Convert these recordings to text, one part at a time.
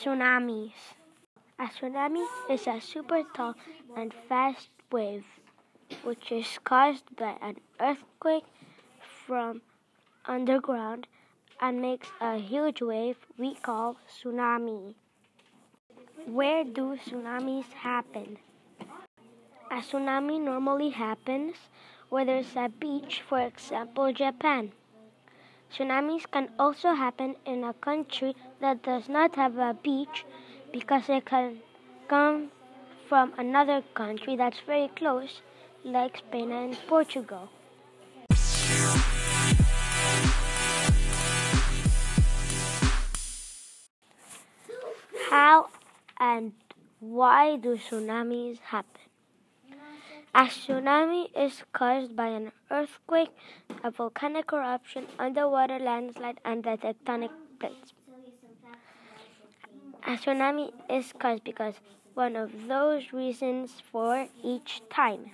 Tsunamis. A tsunami is a super tall and fast wave which is caused by an earthquake from underground and makes a huge wave we call tsunami. Where do tsunamis happen? A tsunami normally happens where there's a beach, for example, Japan. Tsunamis can also happen in a country that does not have a beach because it can come from another country that's very close, like Spain and Portugal. How and why do tsunamis happen? A tsunami is caused by an earthquake, a volcanic eruption, underwater landslide, and the tectonic plates. Tsunami is caused because one of those reasons for each time.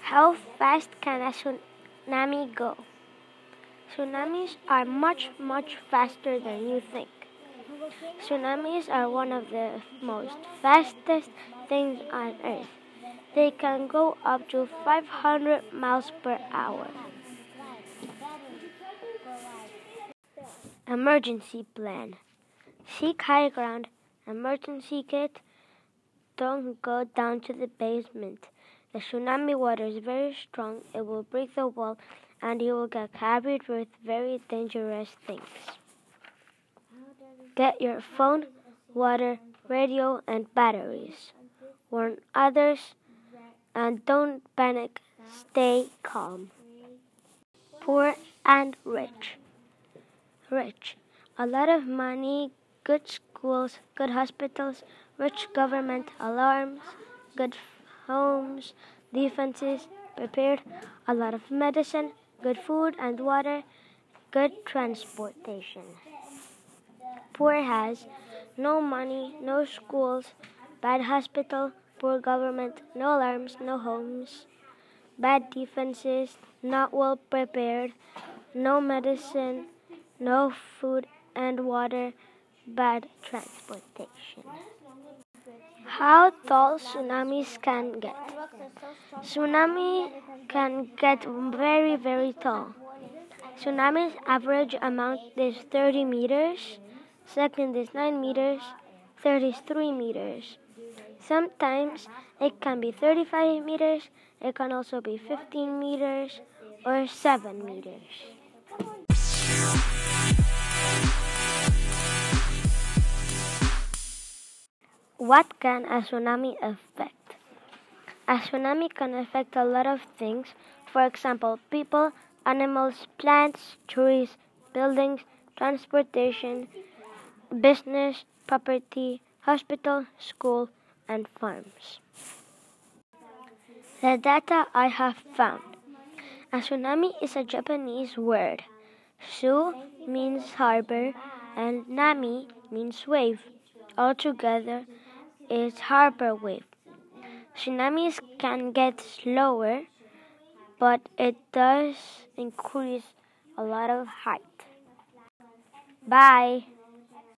How fast can a tsunami go? Tsunamis are much, much faster than you think. Tsunamis are one of the most fastest things on earth. They can go up to 500 miles per hour. Emergency plan. Seek high ground. Emergency kit. Don't go down to the basement. The tsunami water is very strong. It will break the wall and you will get carried with very dangerous things. Get your phone, water, radio, and batteries. Warn others and don't panic. Stay calm. Poor and rich. Rich. A lot of money, good schools, good hospitals, rich government, alarms, good homes, defenses, prepared, a lot of medicine, good food and water, good transportation. Poor has no money, no schools, bad hospital, poor government, no alarms, no homes, bad defenses, not well prepared, no medicine, no food and water, bad transportation. How tall tsunamis can get? Tsunami can get very, very tall. Tsunami's average amount is 30 meters, second is 9 meters, third is 3 meters. Sometimes it can be 35 meters, it can also be 15 meters or 7 meters. What can a tsunami affect? A tsunami can affect a lot of things, for example, people, animals, plants, trees, buildings, transportation, business, property, hospital, school, and farms. The data I have found. A tsunami is a Japanese word. Su means harbor and nami means wave. Altogether is harbor wave. Tsunamis can get slower, but it does increase a lot of height. Bye.